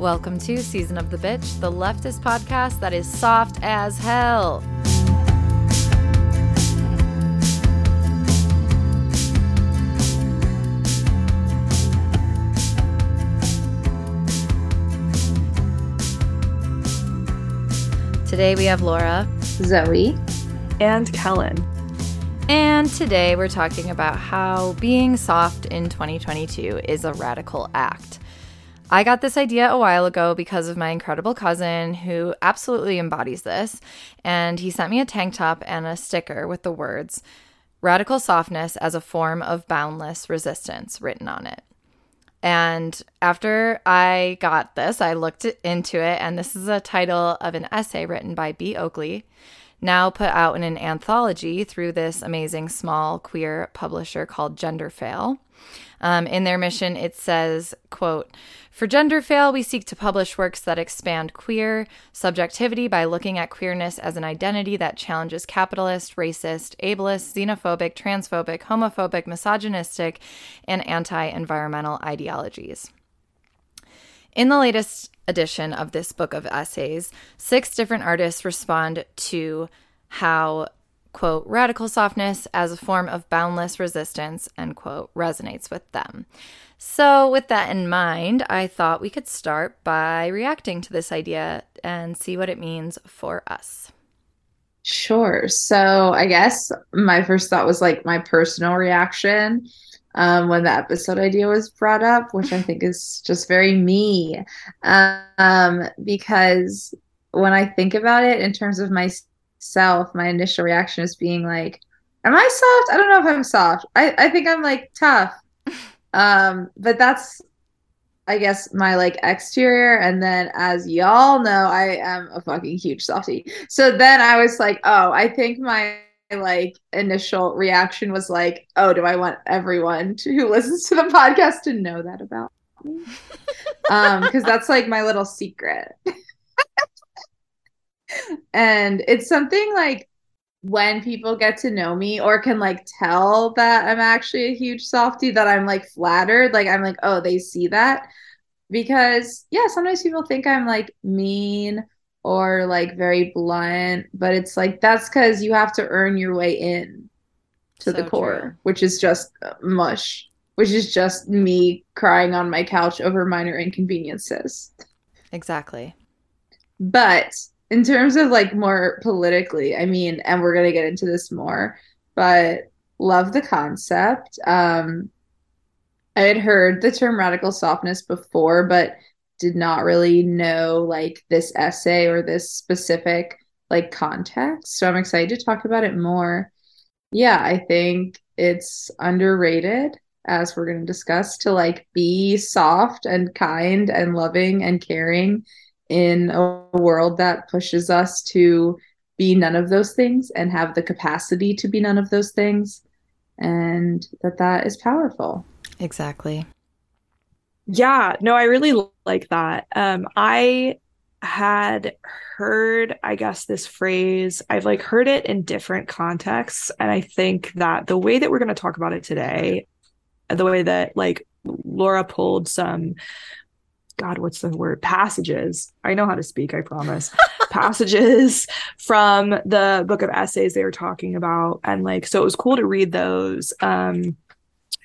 Welcome to Season of the Bitch, the leftist podcast that is soft as hell. Today we have Laura, Zoe, and Kellen. And today we're talking about how being soft in 2022 is a radical act. I got this idea a while ago because of my incredible cousin who absolutely embodies this. And he sent me a tank top and a sticker with the words, Radical Softness as a Form of Boundless Resistance written on it. And after I got this, I looked into it, and this is a title of an essay written by Be Oakley, now put out in an anthology through this amazing small queer publisher called Genderfail. Um, in their mission, it says, quote, for Genderfail, we seek to publish works that expand queer subjectivity by looking at queerness as an identity that challenges capitalist, racist, ableist, xenophobic, transphobic, homophobic, misogynistic, and anti environmental ideologies. In the latest edition of this book of essays, six different artists respond to how quote, radical softness as a form of boundless resistance, end quote, resonates with them. So, with that in mind, I thought we could start by reacting to this idea and see what it means for us. Sure. So, I guess my first thought was like my personal reaction um, when the episode idea was brought up, which I think is just very me. Um, because when I think about it in terms of myself, my initial reaction is being like, Am I soft? I don't know if I'm soft. I, I think I'm like tough. Um, but that's I guess my like exterior and then as y'all know, I am a fucking huge softie. So then I was like, oh, I think my like initial reaction was like, oh, do I want everyone to, who listens to the podcast to know that about me? um, because that's like my little secret. and it's something like when people get to know me or can like tell that I'm actually a huge softie that I'm like flattered like I'm like oh they see that because yeah sometimes people think I'm like mean or like very blunt but it's like that's cuz you have to earn your way in to so the core true. which is just mush which is just me crying on my couch over minor inconveniences exactly but in terms of like more politically, I mean, and we're gonna get into this more, but love the concept. Um, I had heard the term radical softness before, but did not really know like this essay or this specific like context. So I'm excited to talk about it more. Yeah, I think it's underrated as we're going to discuss to like be soft and kind and loving and caring in a world that pushes us to be none of those things and have the capacity to be none of those things and that that is powerful exactly yeah no i really like that um i had heard i guess this phrase i've like heard it in different contexts and i think that the way that we're going to talk about it today the way that like laura pulled some God, what's the word? Passages. I know how to speak, I promise. Passages from the book of essays they were talking about. And like, so it was cool to read those um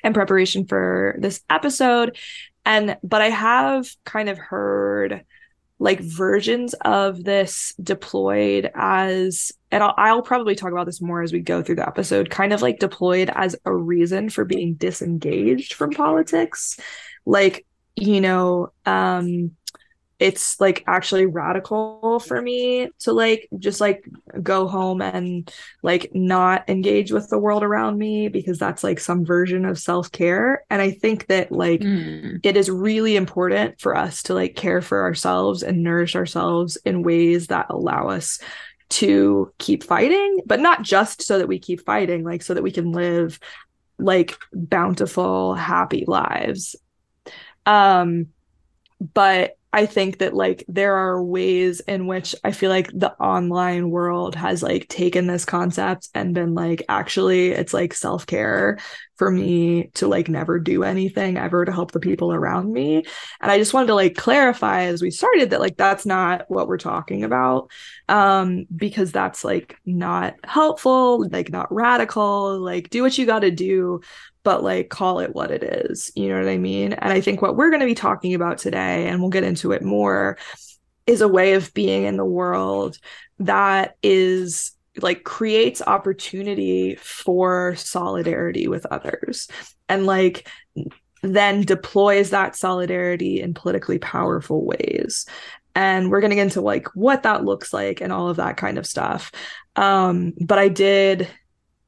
in preparation for this episode. And but I have kind of heard like versions of this deployed as and I'll, I'll, probably talk about this more as we go through the episode kind of like deployed as a reason for being disengaged from politics. Like you know um it's like actually radical for me to like just like go home and like not engage with the world around me because that's like some version of self-care and i think that like mm. it is really important for us to like care for ourselves and nourish ourselves in ways that allow us to keep fighting but not just so that we keep fighting like so that we can live like bountiful happy lives um, but I think that like there are ways in which I feel like the online world has like taken this concept and been like, actually, it's like self care for me to like never do anything ever to help the people around me. And I just wanted to like clarify as we started that like that's not what we're talking about. Um, because that's like not helpful, like not radical, like do what you got to do but like call it what it is. You know what I mean? And I think what we're going to be talking about today, and we'll get into it more, is a way of being in the world that is like creates opportunity for solidarity with others and like then deploys that solidarity in politically powerful ways and we're going to get into like what that looks like and all of that kind of stuff um but i did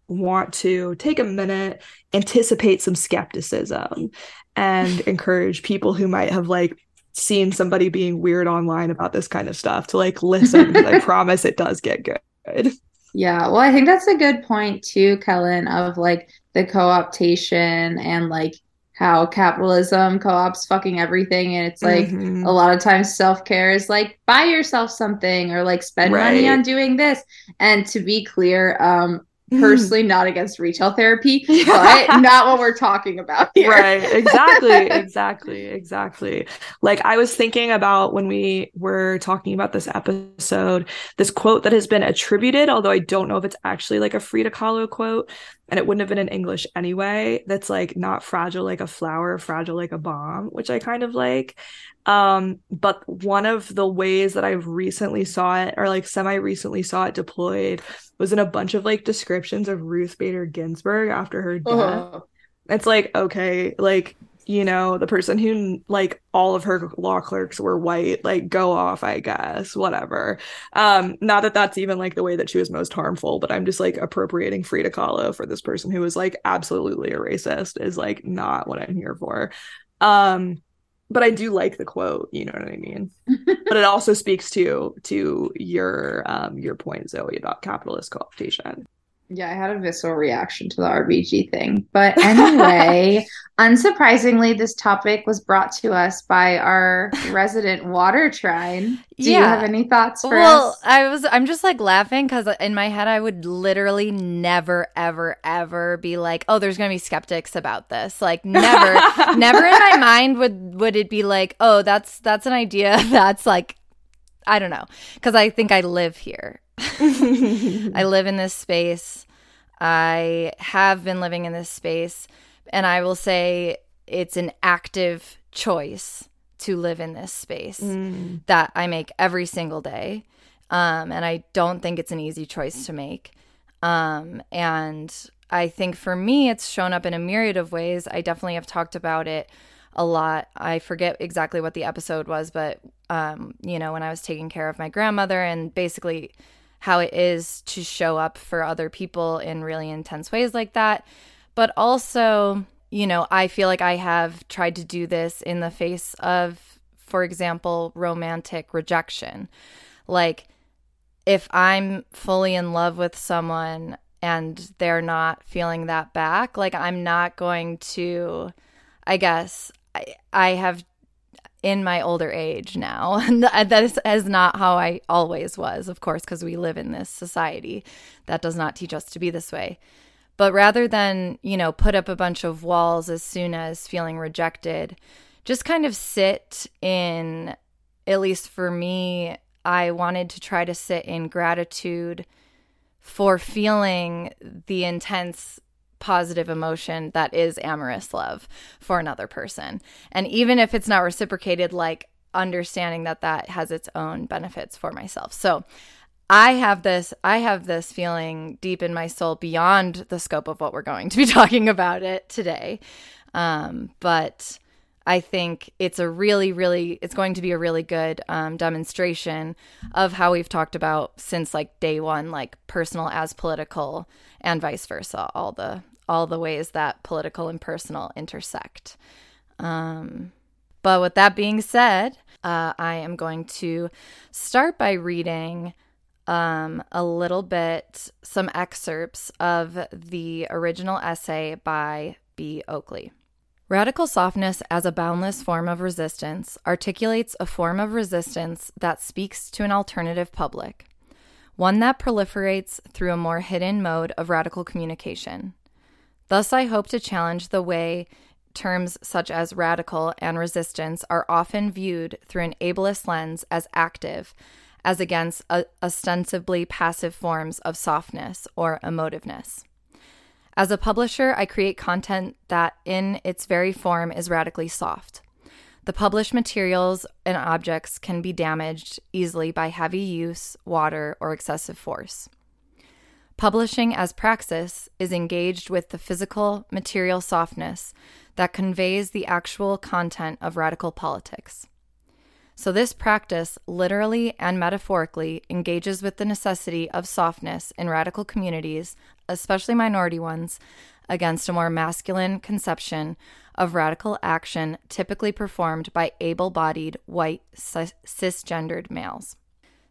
want to take a minute, anticipate some skepticism, and encourage people who might have like seen somebody being weird online about this kind of stuff to like listen I promise it does get good. Yeah, well, I think that's a good point too, Kellen, of like the co-optation and like how capitalism co-ops fucking everything and it's like mm-hmm. a lot of times self-care is like buy yourself something or like spend right. money on doing this and to be clear um. Mm. personally not against retail therapy, but not what we're talking about here. Right. Exactly. exactly. Exactly. Like I was thinking about when we were talking about this episode, this quote that has been attributed, although I don't know if it's actually like a Frida Kahlo quote, and it wouldn't have been in English anyway. That's like not fragile like a flower, fragile like a bomb, which I kind of like. Um, but one of the ways that I've recently saw it, or like semi recently saw it deployed, was in a bunch of like descriptions of Ruth Bader Ginsburg after her death. Uh-huh. It's like, okay, like, you know, the person who like all of her law clerks were white, like go off, I guess, whatever. Um, not that that's even like the way that she was most harmful, but I'm just like appropriating Frida Kahlo for this person who was like absolutely a racist is like not what I'm here for. Um, but I do like the quote, you know what I mean? but it also speaks to to your um your point, Zoe, about capitalist co-optation. Yeah, I had a visceral reaction to the RBG thing. But anyway, unsurprisingly, this topic was brought to us by our resident water trine. Do yeah. you have any thoughts for well, us? Well, I was I'm just like laughing because in my head I would literally never, ever, ever be like, oh, there's gonna be skeptics about this. Like never, never in my mind would would it be like, oh, that's that's an idea that's like I don't know. Because I think I live here. I live in this space. I have been living in this space. And I will say it's an active choice to live in this space mm. that I make every single day. Um, and I don't think it's an easy choice to make. Um, and I think for me, it's shown up in a myriad of ways. I definitely have talked about it a lot. I forget exactly what the episode was, but, um, you know, when I was taking care of my grandmother and basically how it is to show up for other people in really intense ways like that. But also, you know, I feel like I have tried to do this in the face of, for example, romantic rejection. Like, if I'm fully in love with someone and they're not feeling that back, like, I'm not going to, I guess, I, I have in my older age now. that is, is not how I always was, of course, because we live in this society that does not teach us to be this way. But rather than, you know, put up a bunch of walls as soon as feeling rejected, just kind of sit in, at least for me, I wanted to try to sit in gratitude for feeling the intense positive emotion that is amorous love for another person. And even if it's not reciprocated, like understanding that that has its own benefits for myself. So I have this I have this feeling deep in my soul beyond the scope of what we're going to be talking about it today. Um, but I think it's a really, really, it's going to be a really good um, demonstration of how we've talked about since like day one, like personal as political and vice versa. All the all the ways that political and personal intersect. Um, but with that being said, uh, I am going to start by reading um, a little bit, some excerpts of the original essay by Be Oakley. Radical softness as a boundless form of resistance articulates a form of resistance that speaks to an alternative public, one that proliferates through a more hidden mode of radical communication. Thus, I hope to challenge the way terms such as radical and resistance are often viewed through an ableist lens as active, as against uh, ostensibly passive forms of softness or emotiveness. As a publisher, I create content that, in its very form, is radically soft. The published materials and objects can be damaged easily by heavy use, water, or excessive force. Publishing as praxis is engaged with the physical, material softness that conveys the actual content of radical politics. So, this practice, literally and metaphorically, engages with the necessity of softness in radical communities, especially minority ones, against a more masculine conception of radical action typically performed by able bodied, white, cisgendered males.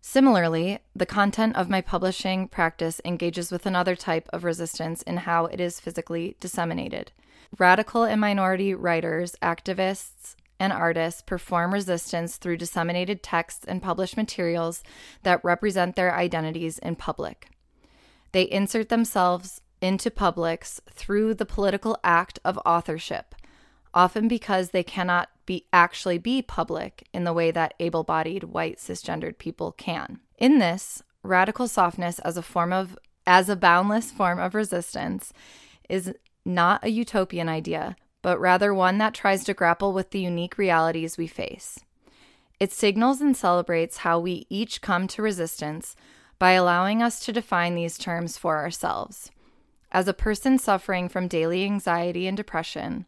Similarly, the content of my publishing practice engages with another type of resistance in how it is physically disseminated. Radical and minority writers, activists, and artists perform resistance through disseminated texts and published materials that represent their identities in public. They insert themselves into publics through the political act of authorship, often because they cannot be actually be public in the way that able-bodied white cisgendered people can. In this, radical softness as a form of as a boundless form of resistance is not a utopian idea, but rather one that tries to grapple with the unique realities we face. It signals and celebrates how we each come to resistance by allowing us to define these terms for ourselves. As a person suffering from daily anxiety and depression,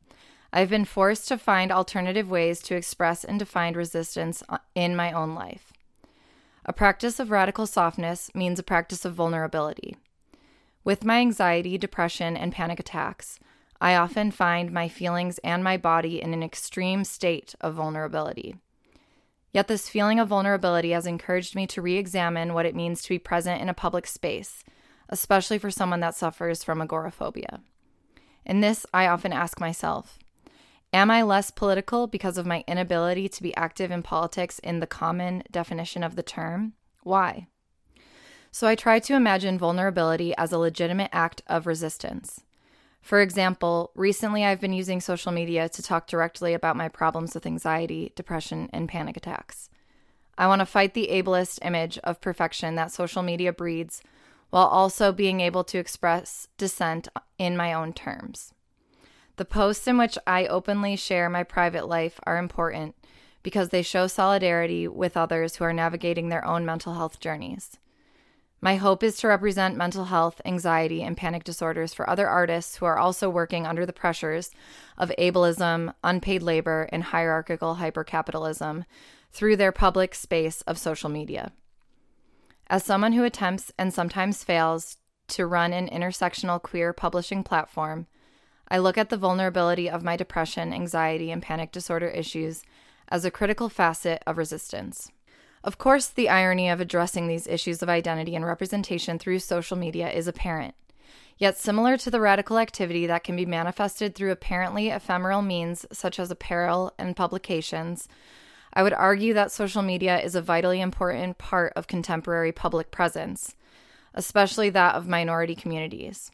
I've been forced to find alternative ways to express and define resistance uh, in my own life. A practice of radical softness means a practice of vulnerability. With my anxiety, depression, and panic attacks, I often find my feelings and my body in an extreme state of vulnerability. Yet, this feeling of vulnerability has encouraged me to re examine what it means to be present in a public space, especially for someone that suffers from agoraphobia. In this, I often ask myself Am I less political because of my inability to be active in politics in the common definition of the term? Why? So I try to imagine vulnerability as a legitimate act of resistance. For example, recently I've been using social media to talk directly about my problems with anxiety, depression, and panic attacks. I want to fight the ableist image of perfection that social media breeds while also being able to express dissent in my own terms. The posts in which I openly share my private life are important because they show solidarity with others who are navigating their own mental health journeys. My hope is to represent mental health, anxiety, and panic disorders for other artists who are also working under the pressures of ableism, unpaid labor, and hierarchical hypercapitalism through their public space of social media. As someone who attempts and sometimes fails to run an intersectional queer publishing platform, I look at the vulnerability of my depression, anxiety, and panic disorder issues as a critical facet of resistance. Of course, the irony of addressing these issues of identity and representation through social media is apparent. Yet, similar to the radical activity that can be manifested through apparently ephemeral means such as apparel and publications, I would argue that social media is a vitally important part of contemporary public presence, especially that of minority communities.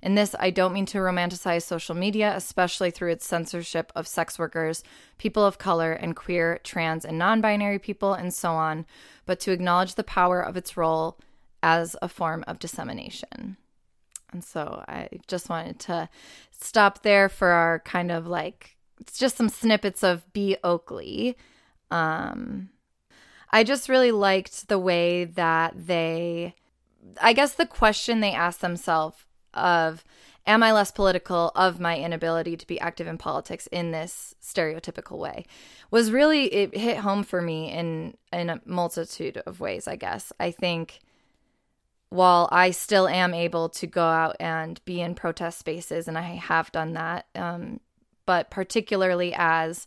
In this, I don't mean to romanticize social media, especially through its censorship of sex workers, people of color, and queer, trans, and non binary people, and so on, but to acknowledge the power of its role as a form of dissemination. And so I just wanted to stop there for our kind of like, it's just some snippets of Be Oakley. Um, I just really liked the way that they, I guess the question they asked themselves of am I less political of my inability to be active in politics in this stereotypical way? Was really it hit home for me in in a multitude of ways I guess. I think while I still am able to go out and be in protest spaces and I have done that um, but particularly as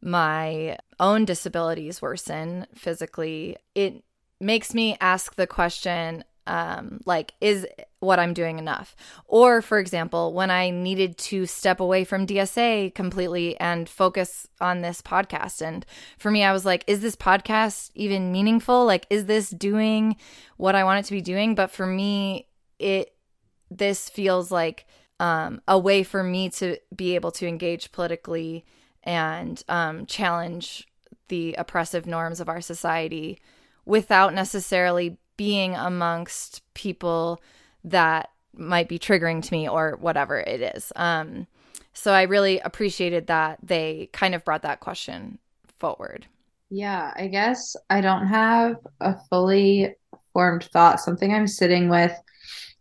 my own disabilities worsen physically it makes me ask the question Um, like, is what I'm doing enough? Or, for example, when I needed to step away from DSA completely and focus on this podcast. And for me, I was like, is this podcast even meaningful? Like, is this doing what I want it to be doing? But for me, it, this feels like um, a way for me to be able to engage politically and um, challenge the oppressive norms of our society without necessarily being amongst people that might be triggering to me or whatever it is. Um, so I really appreciated that they kind of brought that question forward. Yeah, I guess I don't have a fully formed thought. Something I'm sitting with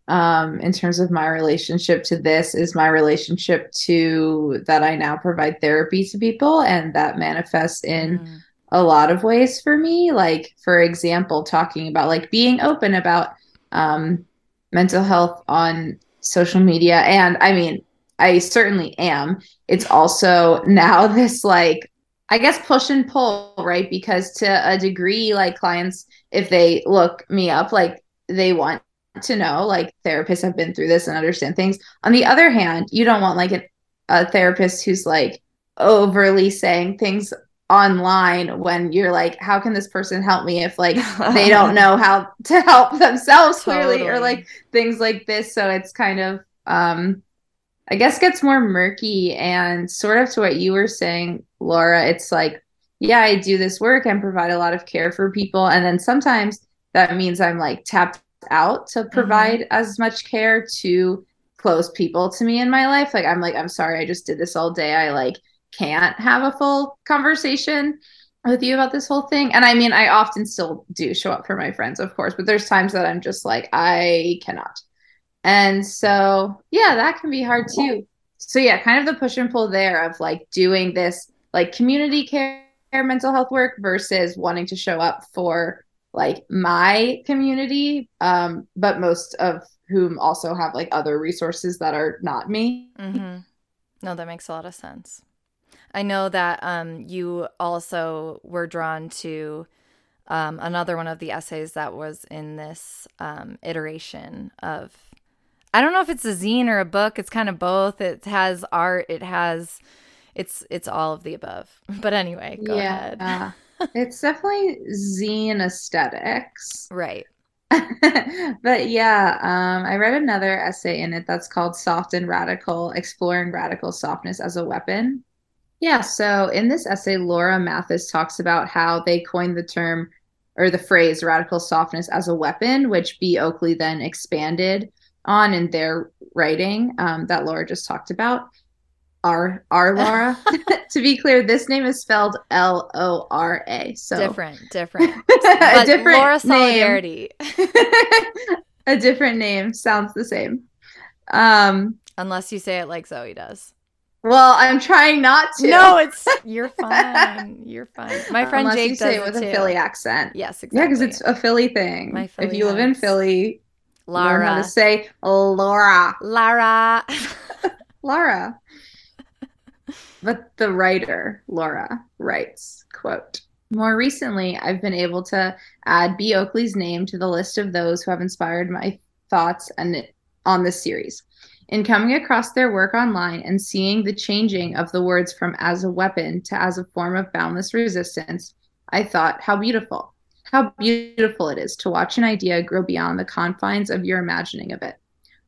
um, in terms of my relationship to this is my relationship to that I now provide therapy to people, and that manifests in mm. A lot of ways for me. Like, for example, talking about like being open about um, mental health on social media. And I mean, I certainly am. It's also now this like, I guess, push and pull, right? Because to a degree, like clients, if they look me up, like they want to know like therapists have been through this and understand things. On the other hand, you don't want like an, a therapist who's like overly saying things online when you're like how can this person help me if like they don't know how to help themselves totally. clearly or like things like this so it's kind of um i guess gets more murky and sort of to what you were saying laura it's like yeah i do this work and provide a lot of care for people and then sometimes that means i'm like tapped out to mm-hmm. provide mm-hmm. as much care to close people to me in my life. Like I'm like, I'm sorry, I just did this all day. I like can't have a full conversation with you about this whole thing. And I mean, I often still do show up for my friends, of course, but there's times that I'm just like, I cannot. And so, yeah, that can be hard too. So, yeah, kind of the push and pull there of like doing this like community care mental health work versus wanting to show up for like my community, um, but most of whom also have like other resources that are not me. Mm-hmm. No, that makes a lot of sense. I know that um, you also were drawn to um, another one of the essays that was in this um, iteration of. I don't know if it's a zine or a book. It's kind of both. It has art. It has. It's it's all of the above. But anyway, go yeah. ahead it's definitely zine aesthetics. Right. but yeah, um, I read another essay in it that's called Soft and Radical Exploring Radical Softness as a Weapon. Yeah, so in this essay, Lora Mathis talks about how they coined the term or the phrase radical softness as a weapon, which Be Oakley then expanded on in their writing um, that Laura just talked about. R R Laura. to be clear, this name is spelled L O R A. So different, different, a different Laura Solidarity. a different name sounds the same. Um, unless you say it like Zoe does. Well, I'm trying not to. No, it's you're fine. You're fine. My uh, friend Unless Jake you say it with a Philly accent. Yes, exactly. Yeah, because it's a Philly thing. My Philly if you live in Philly, Laura, learn how to say Laura. Laura. Laura. But the writer, Lora, writes, quote, more recently, I've been able to add Be Oakley's name to the list of those who have inspired my thoughts and on this series. In coming across their work online and seeing the changing of the words from as a weapon to as a form of boundless resistance, I thought, how beautiful. How beautiful it is to watch an idea grow beyond the confines of your imagining of it.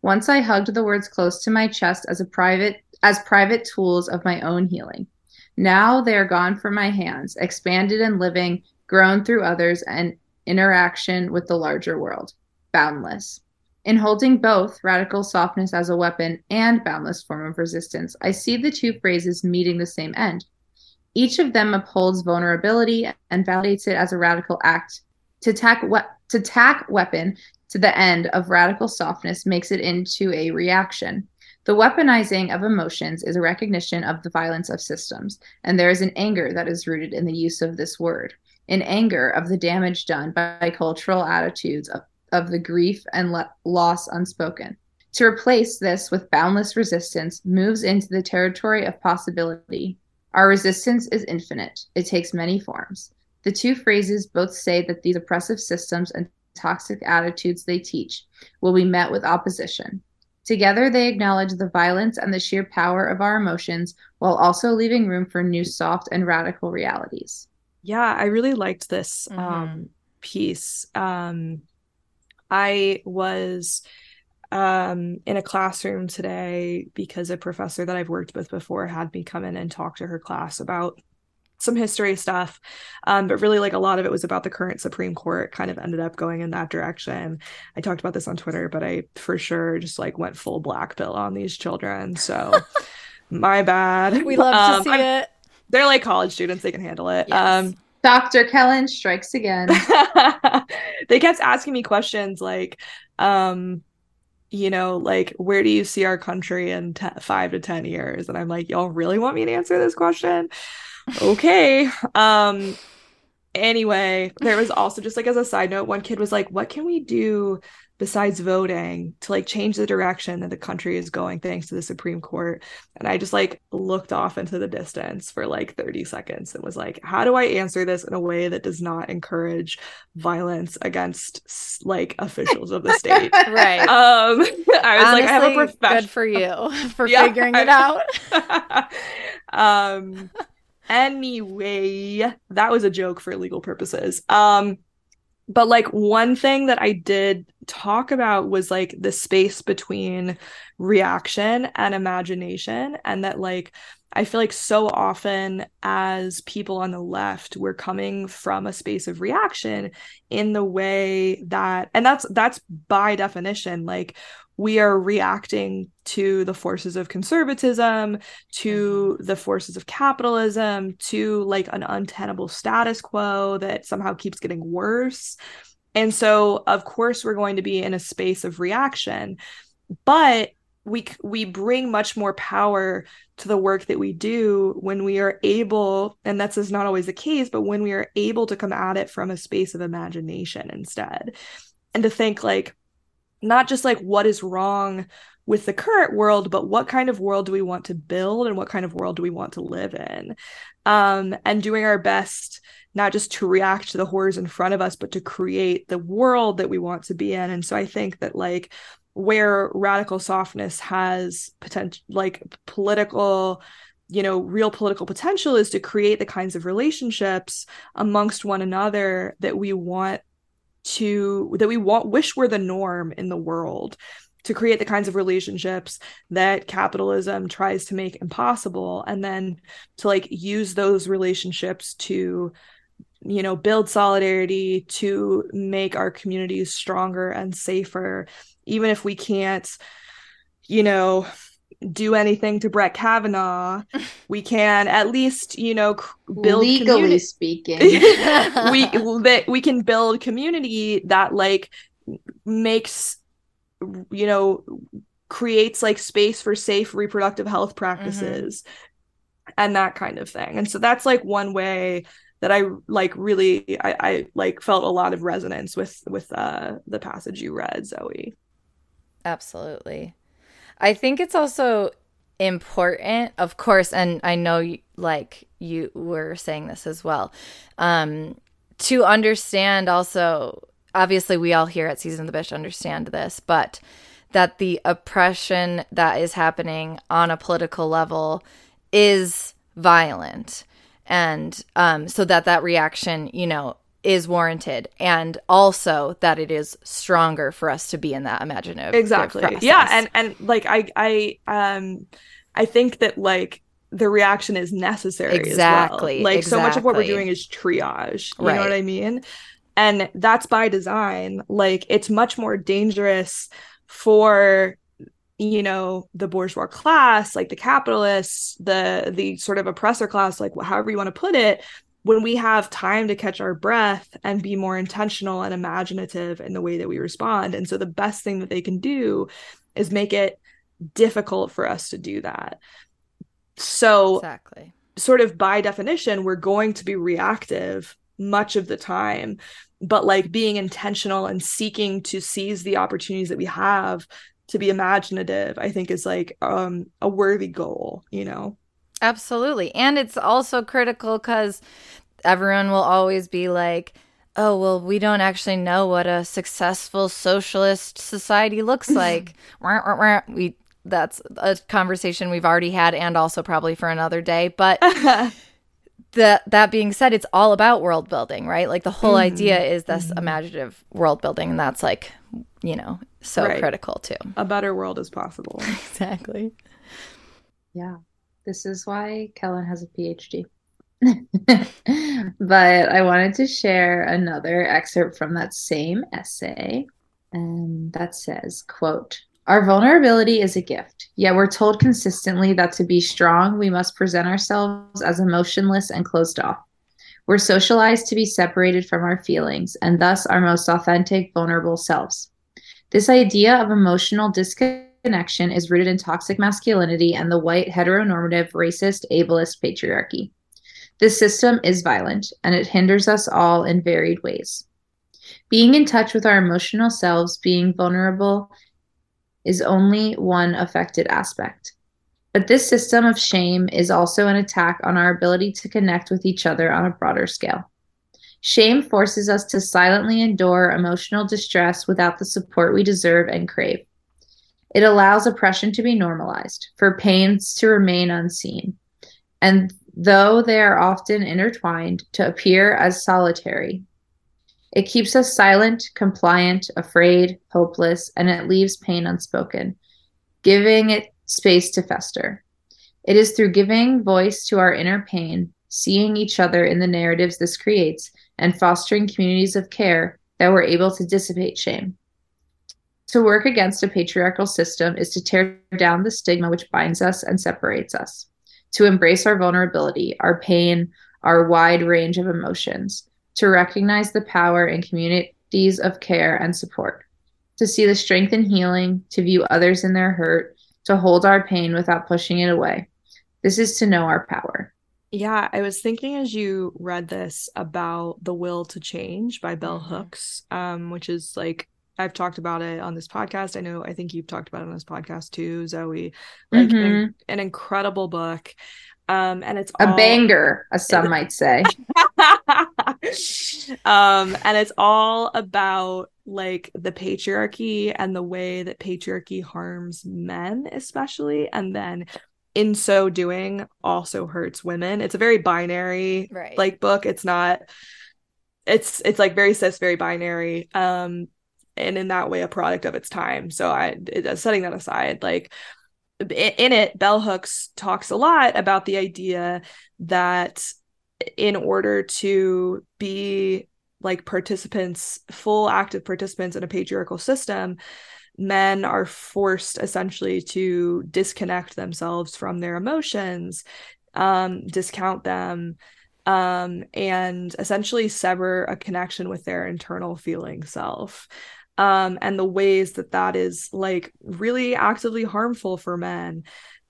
Once I hugged the words close to my chest as a private as private tools of my own healing. Now they are gone from my hands, expanded and living, grown through others and interaction with the larger world, boundless. In holding both radical softness as a weapon and boundless form of resistance, I see the two phrases meeting the same end. Each of them upholds vulnerability and validates it as a radical act. To tack, we- to tack weapon to the end of radical softness makes it into a reaction. The weaponizing of emotions is a recognition of the violence of systems, and there is an anger that is rooted in the use of this word, an anger of the damage done by cultural attitudes of, of the grief and le- loss unspoken. To replace this with boundless resistance moves into the territory of possibility. Our resistance is infinite, it takes many forms. The two phrases both say that these oppressive systems and toxic attitudes they teach will be met with opposition. Together, they acknowledge the violence and the sheer power of our emotions while also leaving room for new, soft, and radical realities. Yeah, I really liked this mm-hmm. um, piece. Um, I was um, in a classroom today because a professor that I've worked with before had me come in and talk to her class about some history stuff. Um, but really like a lot of it was about the current supreme court kind of ended up going in that direction. I talked about this on twitter but i for sure just like went full black pill on these children. So my bad. We love um, to see I'm, it. they're like college students they can handle it. Yes. um dr kellen strikes again they kept asking me questions like um you know, like, where do you see our country in five to 10 years? And I'm like, y'all really want me to answer this question? okay. Um, anyway, there was also just like as a side note, one kid was like, what can we do besides voting to like change the direction that the country is going thanks to the Supreme Court? And I just like looked off into the distance for like 30 seconds and was like, how do I answer this in a way that does not encourage violence against like officials of the state? right. Um I was Honestly, like, I have a profession. Good for you for yeah, figuring it out. um Anyway, that was a joke for legal purposes. Um, but like one thing that I did talk about was like the space between reaction and imagination, and that like I feel like so often as people on the left, we're coming from a space of reaction in the way that, and that's that's by definition, like we are reacting to the forces of conservatism, to mm-hmm. the forces of capitalism, to like an untenable status quo that somehow keeps getting worse. And so, of course, we're going to be in a space of reaction, but we we bring much more power to the work that we do when we are able and that's is not always the case but when we are able to come at it from a space of imagination instead. And to think like not just like what is wrong with the current world, but what kind of world do we want to build and what kind of world do we want to live in? Um, and doing our best not just to react to the horrors in front of us, but to create the world that we want to be in. And so I think that like where radical softness has potential, like political you know real political potential is to create the kinds of relationships amongst one another that we want to that we want wish were the norm in the world to create the kinds of relationships that capitalism tries to make impossible and then to like use those relationships to you know build solidarity to make our communities stronger and safer. Even if we can't you know do anything to Brett Kavanaugh, we can at least, you know, build legally speaking, we that we can build community that like makes, you know, creates like space for safe reproductive health practices mm-hmm. and that kind of thing. And so that's like one way that I like really I, I like felt a lot of resonance with with uh the passage you read, Zoe. Absolutely. I think it's also important, of course, and I know like you were saying this as well, um, to understand also, obviously, we all here at Season of the Bitch understand this, but that the oppression that is happening on a political level is violent. And um, so that that reaction, you know, is warranted and also that it is stronger for us to be in that imaginative exactly process. yeah and and like i i um i think that like the reaction is necessary exactly well. like exactly. so much of what we're doing is triage you right. know what i mean and that's by design like it's much more dangerous for you know the bourgeois class like the capitalists the the sort of oppressor class like however you want to put it when we have time to catch our breath and be more intentional and imaginative in the way that we respond. And so the best thing that they can do is make it difficult for us to do that. So, exactly. sort of by definition, we're going to be reactive much of the time, but like being intentional and seeking to seize the opportunities that we have to be imaginative, I think is like um, a worthy goal, you know? Absolutely. And it's also critical because everyone will always be like, oh, well, we don't actually know what a successful socialist society looks like. we that's a conversation we've already had and also probably for another day, but that that being said, it's all about world building, right? Like the whole mm-hmm. idea is this mm-hmm. imaginative world building and that's like, you know, so right. critical too. A better world is possible. exactly. Yeah. This is why Kellen has a PhD. but I wanted to share another excerpt from that same essay. And that says, quote, our vulnerability is a gift, yet we're told consistently that to be strong, we must present ourselves as emotionless and closed off. We're socialized to be separated from our feelings and thus our most authentic, vulnerable selves. This idea of emotional disconnection is rooted in toxic masculinity and the white, heteronormative, racist, ableist patriarchy. This system is violent and it hinders us all in varied ways. Being in touch with our emotional selves, being vulnerable, is only one affected aspect. But this system of shame is also an attack on our ability to connect with each other on a broader scale. Shame forces us to silently endure emotional distress without the support we deserve and crave. It allows oppression to be normalized, for pains to remain unseen, and though they are often intertwined, to appear as solitary. It keeps us silent, compliant, afraid, hopeless, and it leaves pain unspoken, giving it space to fester. It is through giving voice to our inner pain, seeing each other in the narratives this creates, and fostering communities of care that we're able to dissipate shame. To work against a patriarchal system is to tear down the stigma which binds us and separates us to embrace our vulnerability, our pain, our wide range of emotions, to recognize the power in communities of care and support, to see the strength in healing, to view others in their hurt, to hold our pain without pushing it away. This is to know our power. Yeah, I was thinking as you read this about The Will to Change by Bell mm-hmm. Hooks, um, which is like I've talked about it on this podcast. I know I think you've talked about it on this podcast too, Zoe. Like mm-hmm. an, an, incredible book. Um, and it's a all... banger, as some might say. um, and it's all about like the patriarchy and the way that patriarchy harms men, especially, and then in so doing also hurts women. It's a very binary right. like book. It's not it's it's like very cis, very binary. Um, and in that way a product of its time so i it, setting that aside like in it bell hooks talks a lot about the idea that in order to be like participants full active participants in a patriarchal system men are forced essentially to disconnect themselves from their emotions um discount them um and essentially sever a connection with their internal feeling self. Um, and the ways that that is like really actively harmful for men.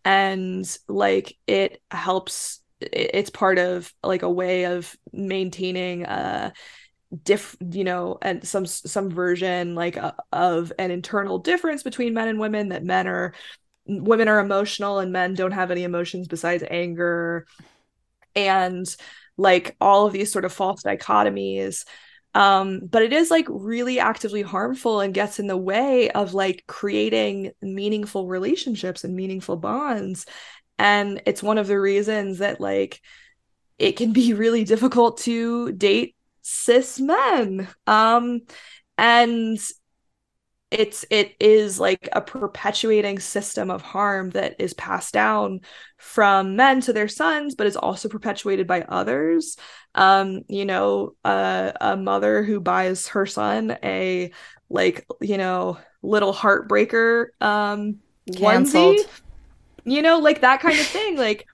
And like it helps it's part of like a way of maintaining a diff you know and some some version like a, of an internal difference between men and women that men are women are emotional and men don't have any emotions besides anger. And like all of these sort of false dichotomies um but it is like really actively harmful and gets in the way of like creating meaningful relationships and meaningful bonds and it's one of the reasons that like it can be really difficult to date cis men. Um and it's it is like a perpetuating system of harm that is passed down from men to their sons but is also perpetuated by others. Um you know uh, a mother who buys her son a like you know little heartbreaker um Canceled. onesie you know like that kind of thing like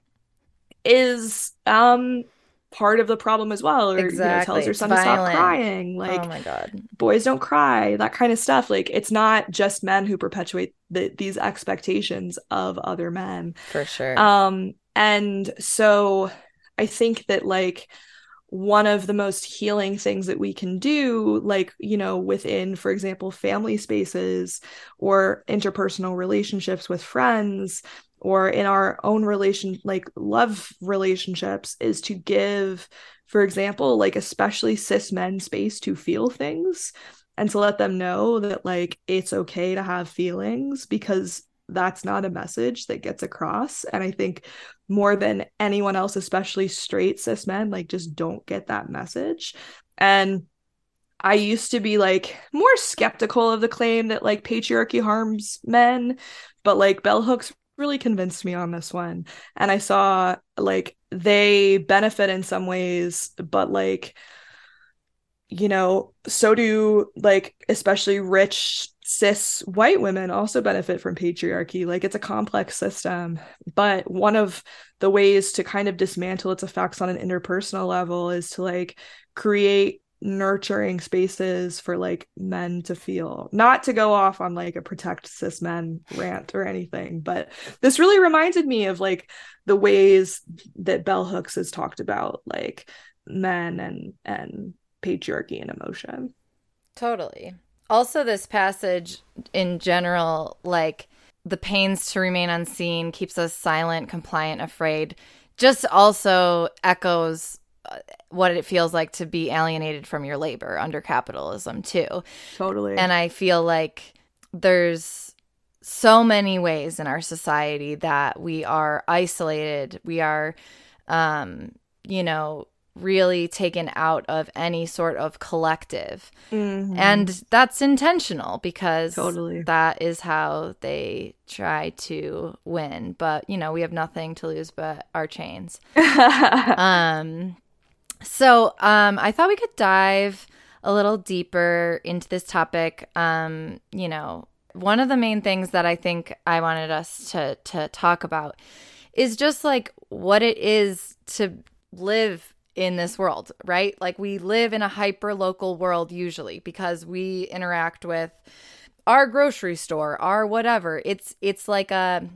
is um part of the problem as well or exactly. you know, tells your son to stop crying like oh my god. boys don't cry that kind of stuff like it's not just men who perpetuate the, these expectations of other men. For sure. Um and so i think that like one of the most healing things that we can do like you know within for example family spaces or interpersonal relationships with friends or in our own relation like love relationships is to give for example, like especially cis men space to feel things and to let them know that like it's okay to have feelings because that's not a message that gets across. And i think more than anyone else especially straight cis men like just don't get that message. And i used to be like more skeptical of the claim that like patriarchy harms men but like bell hooks really convinced me on this one. And i saw like they benefit in some ways but like you know so do like especially rich cis white women also benefit from patriarchy. Like it's a complex system. But one of the ways to kind of dismantle its effects on an interpersonal level is to like create nurturing spaces for like men to feel. Not to go off on like a protect cis men rant or anything but this really reminded me of like the ways that bell hooks has talked about like men and and patriarchy and emotion. Totally. Also this passage in general like the pains to remain unseen keeps us silent compliant afraid just also echoes what it feels like to be alienated from your labor under capitalism too totally and i feel like there's so many ways in our society that we are isolated we are um you know really taken out of any sort of collective. Mm-hmm. And that's intentional because totally. that is how they try to win. But, you know, we have nothing to lose but our chains. um so um I thought we could dive a little deeper into this topic. Um, you know, one of the main things that I think I wanted us to to talk about is just like what it is to live in this world, right? Like we live in a hyper local world usually because we interact with our grocery store, our whatever. It's it's like a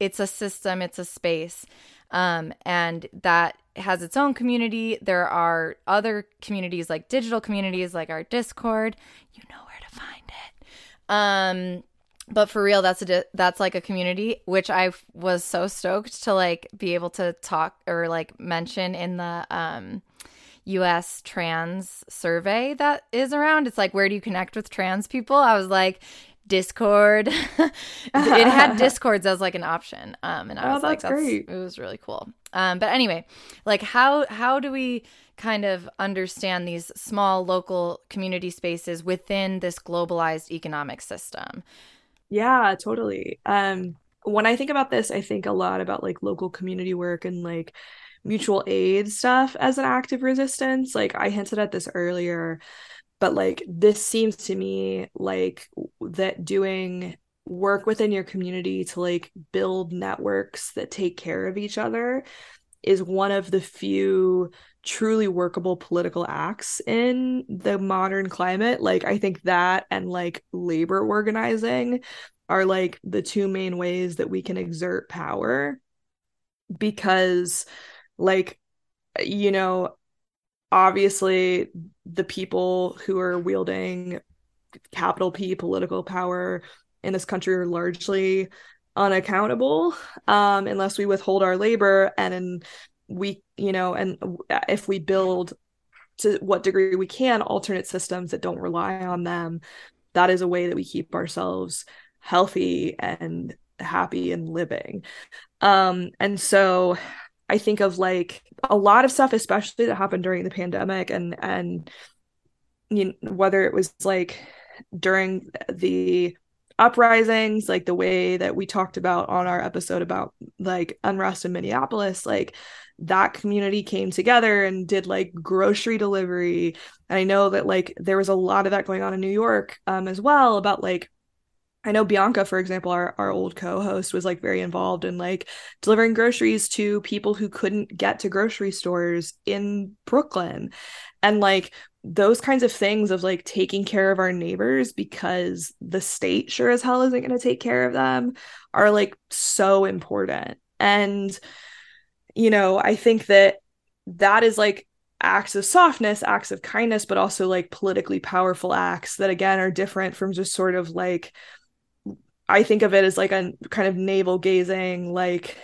it's a system, it's a space. Um, and that has its own community. There are other communities like digital communities like our Discord. You know where to find it. Um, but for real that's a that's like a community which i was so stoked to like be able to talk or like mention in the um us trans survey that is around it's like where do you connect with trans people i was like discord it had discords as like an option um and i oh, was like that's great. it was really cool um but anyway like how how do we kind of understand these small local community spaces within this globalized economic system yeah, totally. Um, when I think about this, I think a lot about like local community work and like mutual aid stuff as an act of resistance. Like I hinted at this earlier, but like this seems to me like that doing work within your community to like build networks that take care of each other is one of the few truly workable political acts in the modern climate. Like i think that and like labor organizing are like the two main ways that we can exert power because like you know obviously the people who are wielding capital P political power in this country are largely unaccountable um, unless we withhold our labor and we you know and if we build to what degree we can alternate systems that don't rely on them that is a way that we keep ourselves healthy and happy and living. Um and so i think of like a lot of stuff especially that happened during the pandemic and and you know, whether it was like during the uprisings like the way that we talked about on our episode about like unrest in Minneapolis like that community came together and did like grocery delivery and I know that like there was a lot of that going on in New York um as well about like I know Bianca, for example, our, our old co-host was like very involved in like delivering groceries to people who couldn't get to grocery stores in Brooklyn. And like those kinds of things of like taking care of our neighbors because the state sure as hell isn't going to take care of them are like so important. And you know, I think that that is like acts of softness, acts of kindness, but also like politically powerful acts that again are different from just sort of like I think of it as like a kind of navel gazing, like,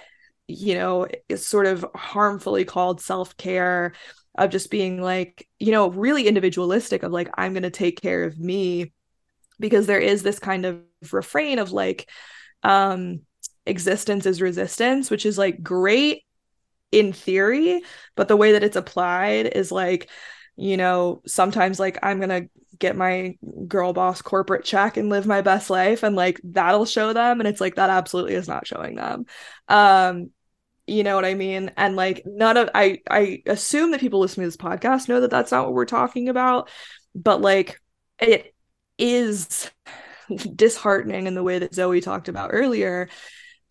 you know, it's sort of harmfully called self care of just being like, you know, really individualistic of like, I'm going to take care of me because there is this kind of refrain of like, um, existence is resistance, which is like great in theory, but the way that it's applied is like, you know, sometimes like I'm going to get my girl boss corporate check and live my best life and like that'll show them and it's like that absolutely is not showing them. Um you know what I mean? And like none of I I assume that people listening to this podcast know that that's not what we're talking about, but like it is disheartening in the way that Zoe talked about earlier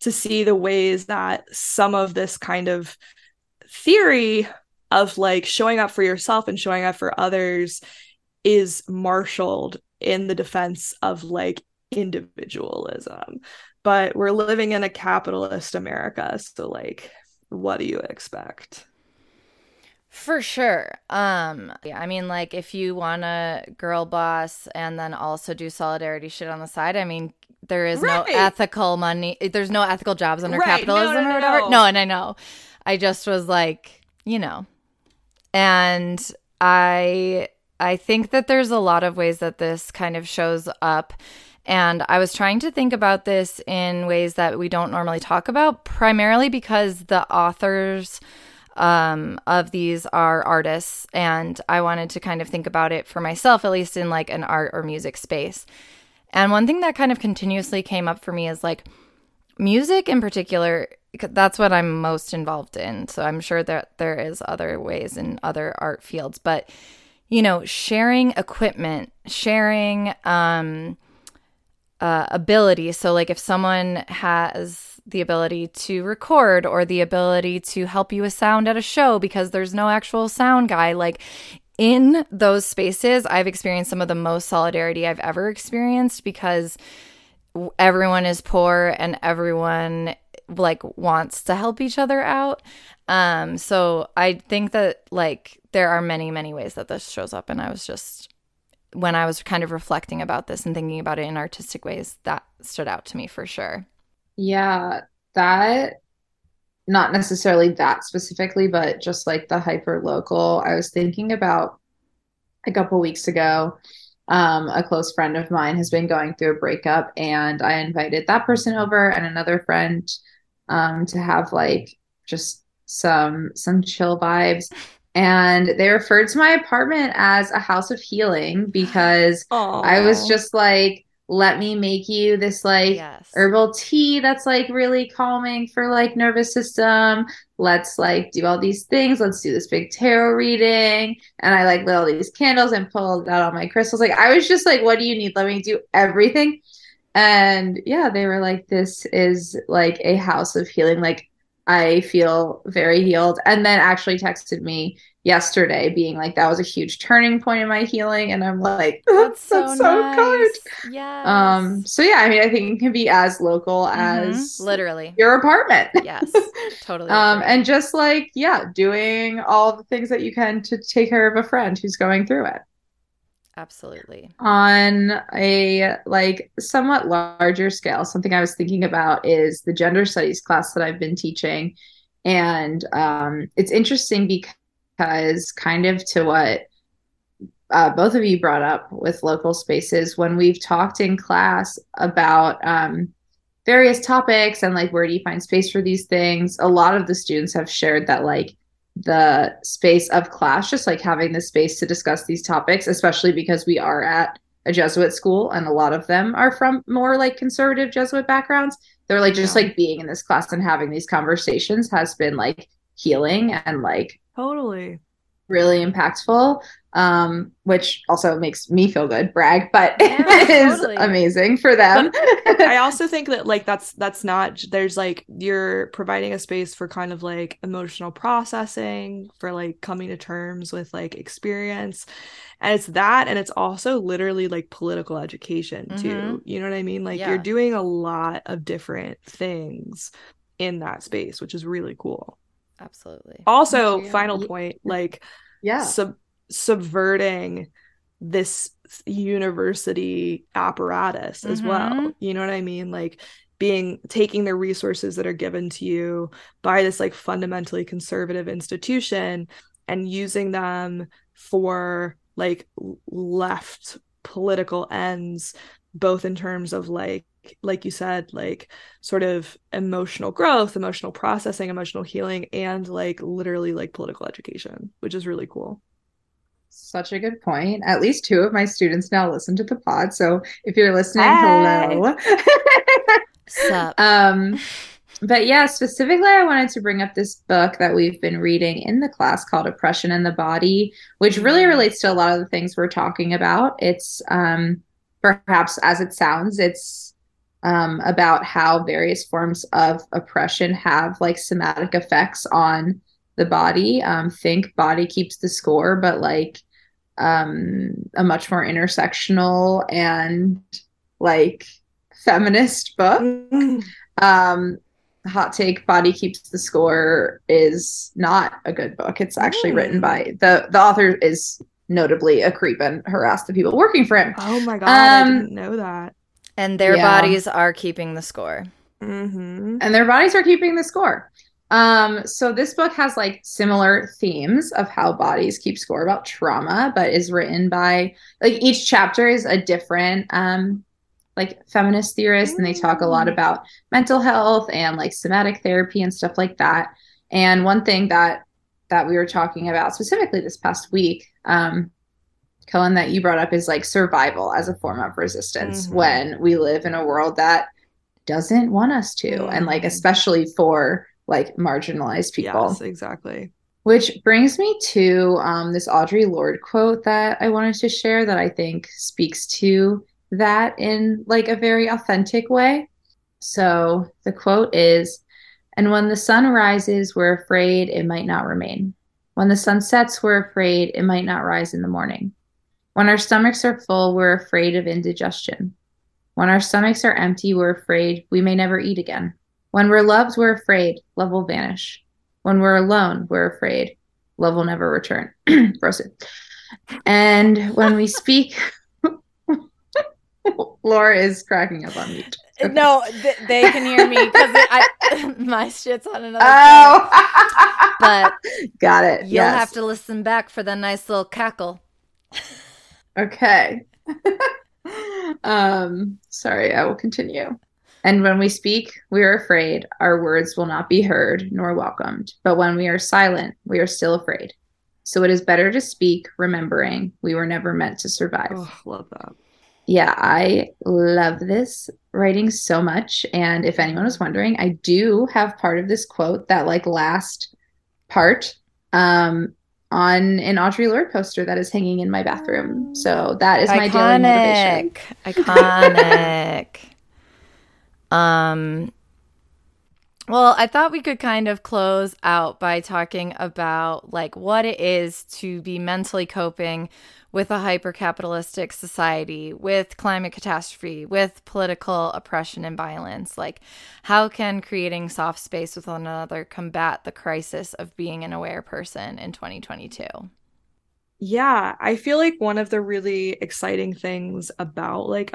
to see the ways that some of this kind of theory of like showing up for yourself and showing up for others is marshaled in the defense of like individualism but we're living in a capitalist America. So like what do you expect? For sure. Um I mean like if you want a girl boss and then also do solidarity shit on the side, I mean there is right. no ethical money. There's no ethical jobs under right. capitalism no, no, no, or whatever. No, and I know. I just was like, you know. And I I think that there's a lot of ways that this kind of shows up and I was trying to think about this in ways that we don't normally talk about, primarily because the authors um, of these are artists. And I wanted to kind of think about it for myself, at least in like an art or music space. And one thing that kind of continuously came up for me is like music in particular. That's what I'm most involved in. So I'm sure that there is other ways in other art fields, but you know, sharing equipment, sharing um, uh, ability. So, like if someone has the ability to record or the ability to help you with sound at a show because there's no actual sound guy, like in those spaces, I've experienced some of the most solidarity I've ever experienced because everyone is poor and everyone like wants to help each other out. Um so I think that like there are many many ways that this shows up and I was just when I was kind of reflecting about this and thinking about it in artistic ways, that stood out to me for sure. Yeah, that not necessarily that specifically, but just like the hyper local. I was thinking about a couple weeks ago. Um, a close friend of mine has been going through a breakup, and I invited that person over and another friend um, to have like just some some chill vibes and they referred to my apartment as a house of healing because Aww. I was just like, let me make you this like yes. herbal tea that's like really calming for like nervous system. Let's like do all these things. Let's do this big tarot reading. And I like lit all these candles and pulled out all my crystals. Like I was just like, what do you need? Let me do everything. And yeah, they were like, this is like a house of healing. Like I feel very healed. And then actually texted me yesterday, being like, that was a huge turning point in my healing. And I'm like, that's so, that's so nice. good. Yeah. Um, so yeah, I mean, I think it can be as local mm-hmm. as literally your apartment. Yes, totally. um, and just like, yeah, doing all the things that you can to take care of a friend who's going through it. Absolutely. On a like somewhat larger scale, something I was thinking about is the gender studies class that I've been teaching. And um, it's interesting because, kind of to what uh, both of you brought up with local spaces, when we've talked in class about um, various topics and like where do you find space for these things, a lot of the students have shared that like the space of class, just like having the space to discuss these topics, especially because we are at a Jesuit school and a lot of them are from more like conservative Jesuit backgrounds. They're like just like being in this class and having these conversations has been like healing and like totally. really impactful um, which also makes me feel good brag but yeah, it is totally. amazing for them. I also think that like that's that's not there's like you're providing a space for kind of like emotional processing for like coming to terms with like experience. And it's that and it's also literally like political education too. Mm-hmm. you know what i mean? Like yeah. you're doing a lot of different things in that space which is really cool. Absolutely. Also final point like yeah. sub- subverting this university apparatus mm-hmm. as well. You know what i mean? Like being taking the resources that are given to you by this like fundamentally conservative institution and using them for like left political ends both in terms of like like you said like sort of emotional growth emotional processing emotional healing and like literally like political education which is really cool such a good point at least two of my students now listen to the pod so if you're listening hey. hello Sup. um but yeah specifically i wanted to bring up this book that we've been reading in the class called oppression in the body which really mm-hmm. relates to a lot of the things we're talking about it's um perhaps as it sounds, it's um, about how various forms of oppression have like somatic effects on the body. Um, think body keeps the score, but like um, a much more intersectional and like feminist book. Mm-hmm. Um, hot take body keeps the score is not a good book it's actually mm. written by the the author is notably a creep and harass the people working for him. Oh my god, um, I didn't know that. And their yeah. bodies are keeping the score. Mm-hmm. And their bodies are keeping the score. Um, so this book has like similar themes of how bodies keep score about trauma, but is written by like each chapter is a different um like feminist theorist, and they talk a lot mm. about mental health and like somatic therapy and stuff like that. And one thing that that we were talking about specifically this past week um, Cohen, that you brought up is like survival as a form of resistance mm-hmm. when we live in a world that doesn't want us to, and like mm-hmm. especially for like marginalized people. Yes, exactly. Which brings me to um, this Audre Lorde quote that I wanted to share that I think speaks to that in like a very authentic way. So the quote is, and when the sun rises, we're afraid it might not remain. When the sun sets, we're afraid it might not rise in the morning. When our stomachs are full, we're afraid of indigestion. When our stomachs are empty, we're afraid we may never eat again. When we're loved, we're afraid love will vanish. When we're alone, we're afraid love will never return. And when we speak, Laura is cracking up on mute. Okay. No, th- they can hear me because my shit's on another. Oh, but got it. You'll yes. have to listen back for the nice little cackle. okay. um, sorry, I will continue. And when we speak, we are afraid our words will not be heard nor welcomed. But when we are silent, we are still afraid. So it is better to speak, remembering we were never meant to survive. Oh, love that yeah, I love this writing so much. And if anyone was wondering, I do have part of this quote, that like last part, um, on an Audre Lorde poster that is hanging in my bathroom. So that is my daily motivation. Iconic. um well, I thought we could kind of close out by talking about like what it is to be mentally coping with a hyper capitalistic society, with climate catastrophe, with political oppression and violence? Like, how can creating soft space with one another combat the crisis of being an aware person in 2022? Yeah, I feel like one of the really exciting things about like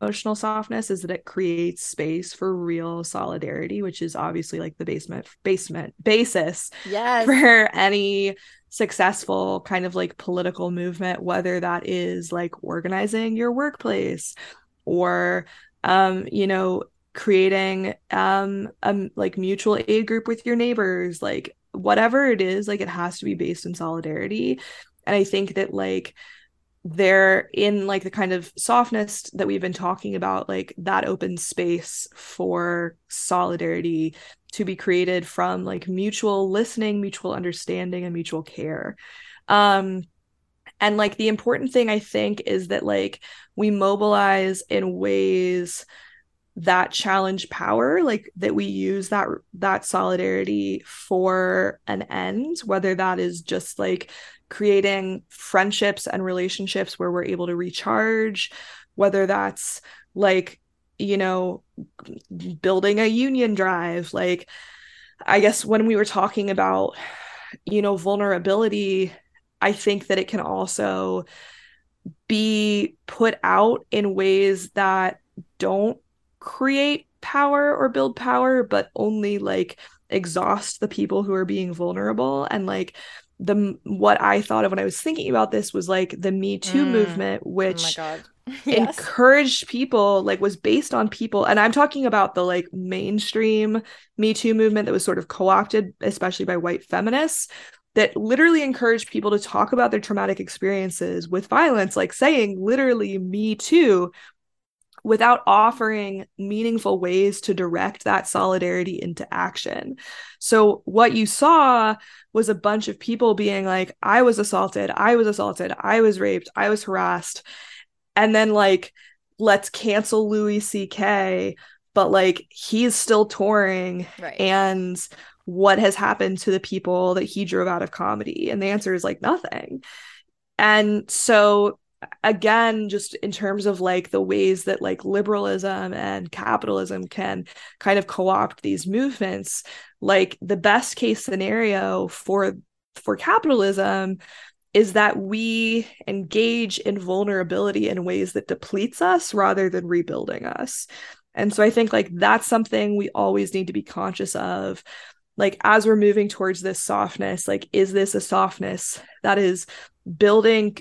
emotional softness is that it creates space for real solidarity, which is obviously like the basement basement basis yes. for any successful kind of like political movement, whether that is like organizing your workplace or, um, you know, creating um a like mutual aid group with your neighbors, like whatever it is, like it has to be based in solidarity. And I think that like they're in like the kind of softness that we've been talking about like that open space for solidarity to be created from like mutual listening mutual understanding and mutual care. Um and like the important thing i think is that like we mobilize in ways that challenge power like that we use that that solidarity for an end whether that is just like creating friendships and relationships where we're able to recharge whether that's like you know building a union drive. Like i guess when we were talking about you know vulnerability i think that it can also be put out in ways that don't create power or build power but only like exhaust the people who are being vulnerable. And like the what I thought of when I was thinking about this was like the Me Too Mm. movement, Oh my which god. Yes. encouraged people like was based on people and i'm talking about the like mainstream me too movement that was sort of co-opted especially by white feminists that literally encouraged people to talk about their traumatic experiences with violence like saying literally me too without offering meaningful ways to direct that solidarity into action. So, what you saw was a bunch of people being like, I was assaulted, I was assaulted, I was raped, I was harassed. And then, like, let's cancel Louis C.K., but like, he's still touring. Right. And what has happened to the people that he drove out of comedy? And the answer is like nothing. And so again just in terms of like the ways that like liberalism and capitalism can kind of co-opt these movements like the best case scenario for for capitalism is that we engage in vulnerability in ways that depletes us rather than rebuilding us. And so i think like that's something we always need to be conscious of. Like as we're moving towards this softness like is this a softness that is building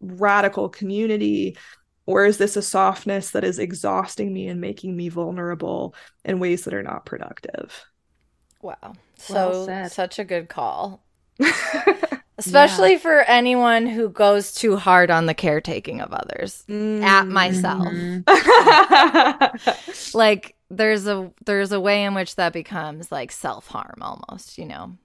radical community or is this a softness that is exhausting me and making me vulnerable in ways that are not productive Wow. So Well such a good call. Especially for anyone who goes too hard on the caretaking of others. At mm-hmm. myself. Like there's a there's a way in which that becomes like self-harm almost, you know.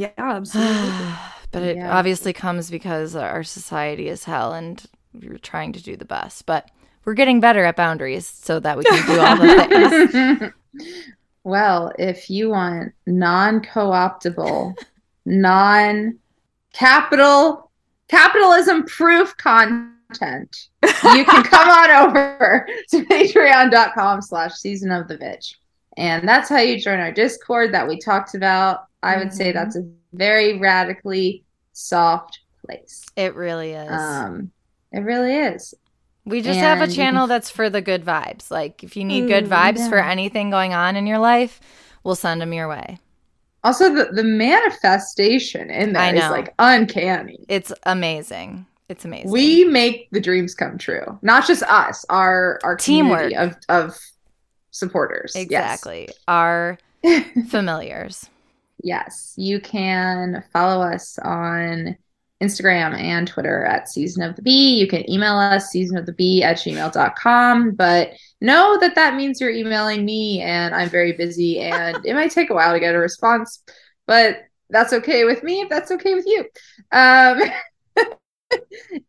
Yeah absolutely but it Yeah. obviously comes because our society is hell and we're trying to do the best. But we're getting better at boundaries so that we can do all the things. well, if you want non-co-optable, non-capital capitalism proof content, you can come on over to patreon.com slash season of the bitch. And that's how you join our Discord that we talked about. I would say Mhm. that's a very radically soft place. It really is. Um, it really is. We just have a And you can- channel that's for the good vibes. Like if you need good Mm, vibes for anything going on in your life, we'll send them your way. Also, the, the manifestation in there is like uncanny. It's amazing. It's amazing. We make the dreams come true. Not just us, our our Teamwork. of of supporters. Yes. exactly our familiars. Yes, you can follow us on Instagram and Twitter at Season of the Bee. You can email us, season of the bee at gmail.com. But know that that means you're emailing me, and I'm very busy, and it might take a while to get a response, but that's okay with me if that's okay with you. Um,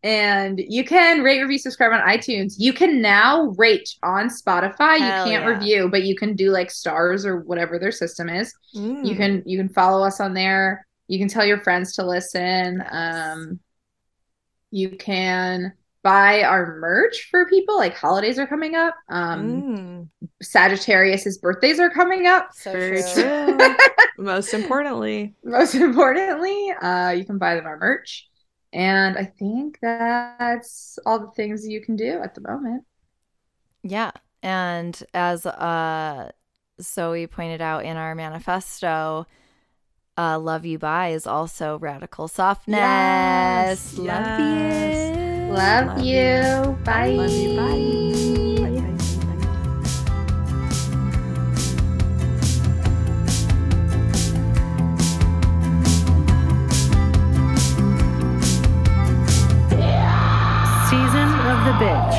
and you can rate, review, subscribe on iTunes. You can now rate on Spotify. Hell you can't yeah. review, but you can do like stars or whatever their system is Mm. you can you can follow us on there you can tell your friends to listen um you can buy our merch for people like holidays are coming up um Mm. sagittarius's birthdays are coming up So true. Most importantly. most importantly uh you can buy them our merch and i think that's all the things you can do at the moment Yeah. And as uh Zoe pointed out in our manifesto, uh Love You Bye is also radical softness. Yes, Love yes. you. love, Love you. you. bye Love you. Bye. Bye. Bitch.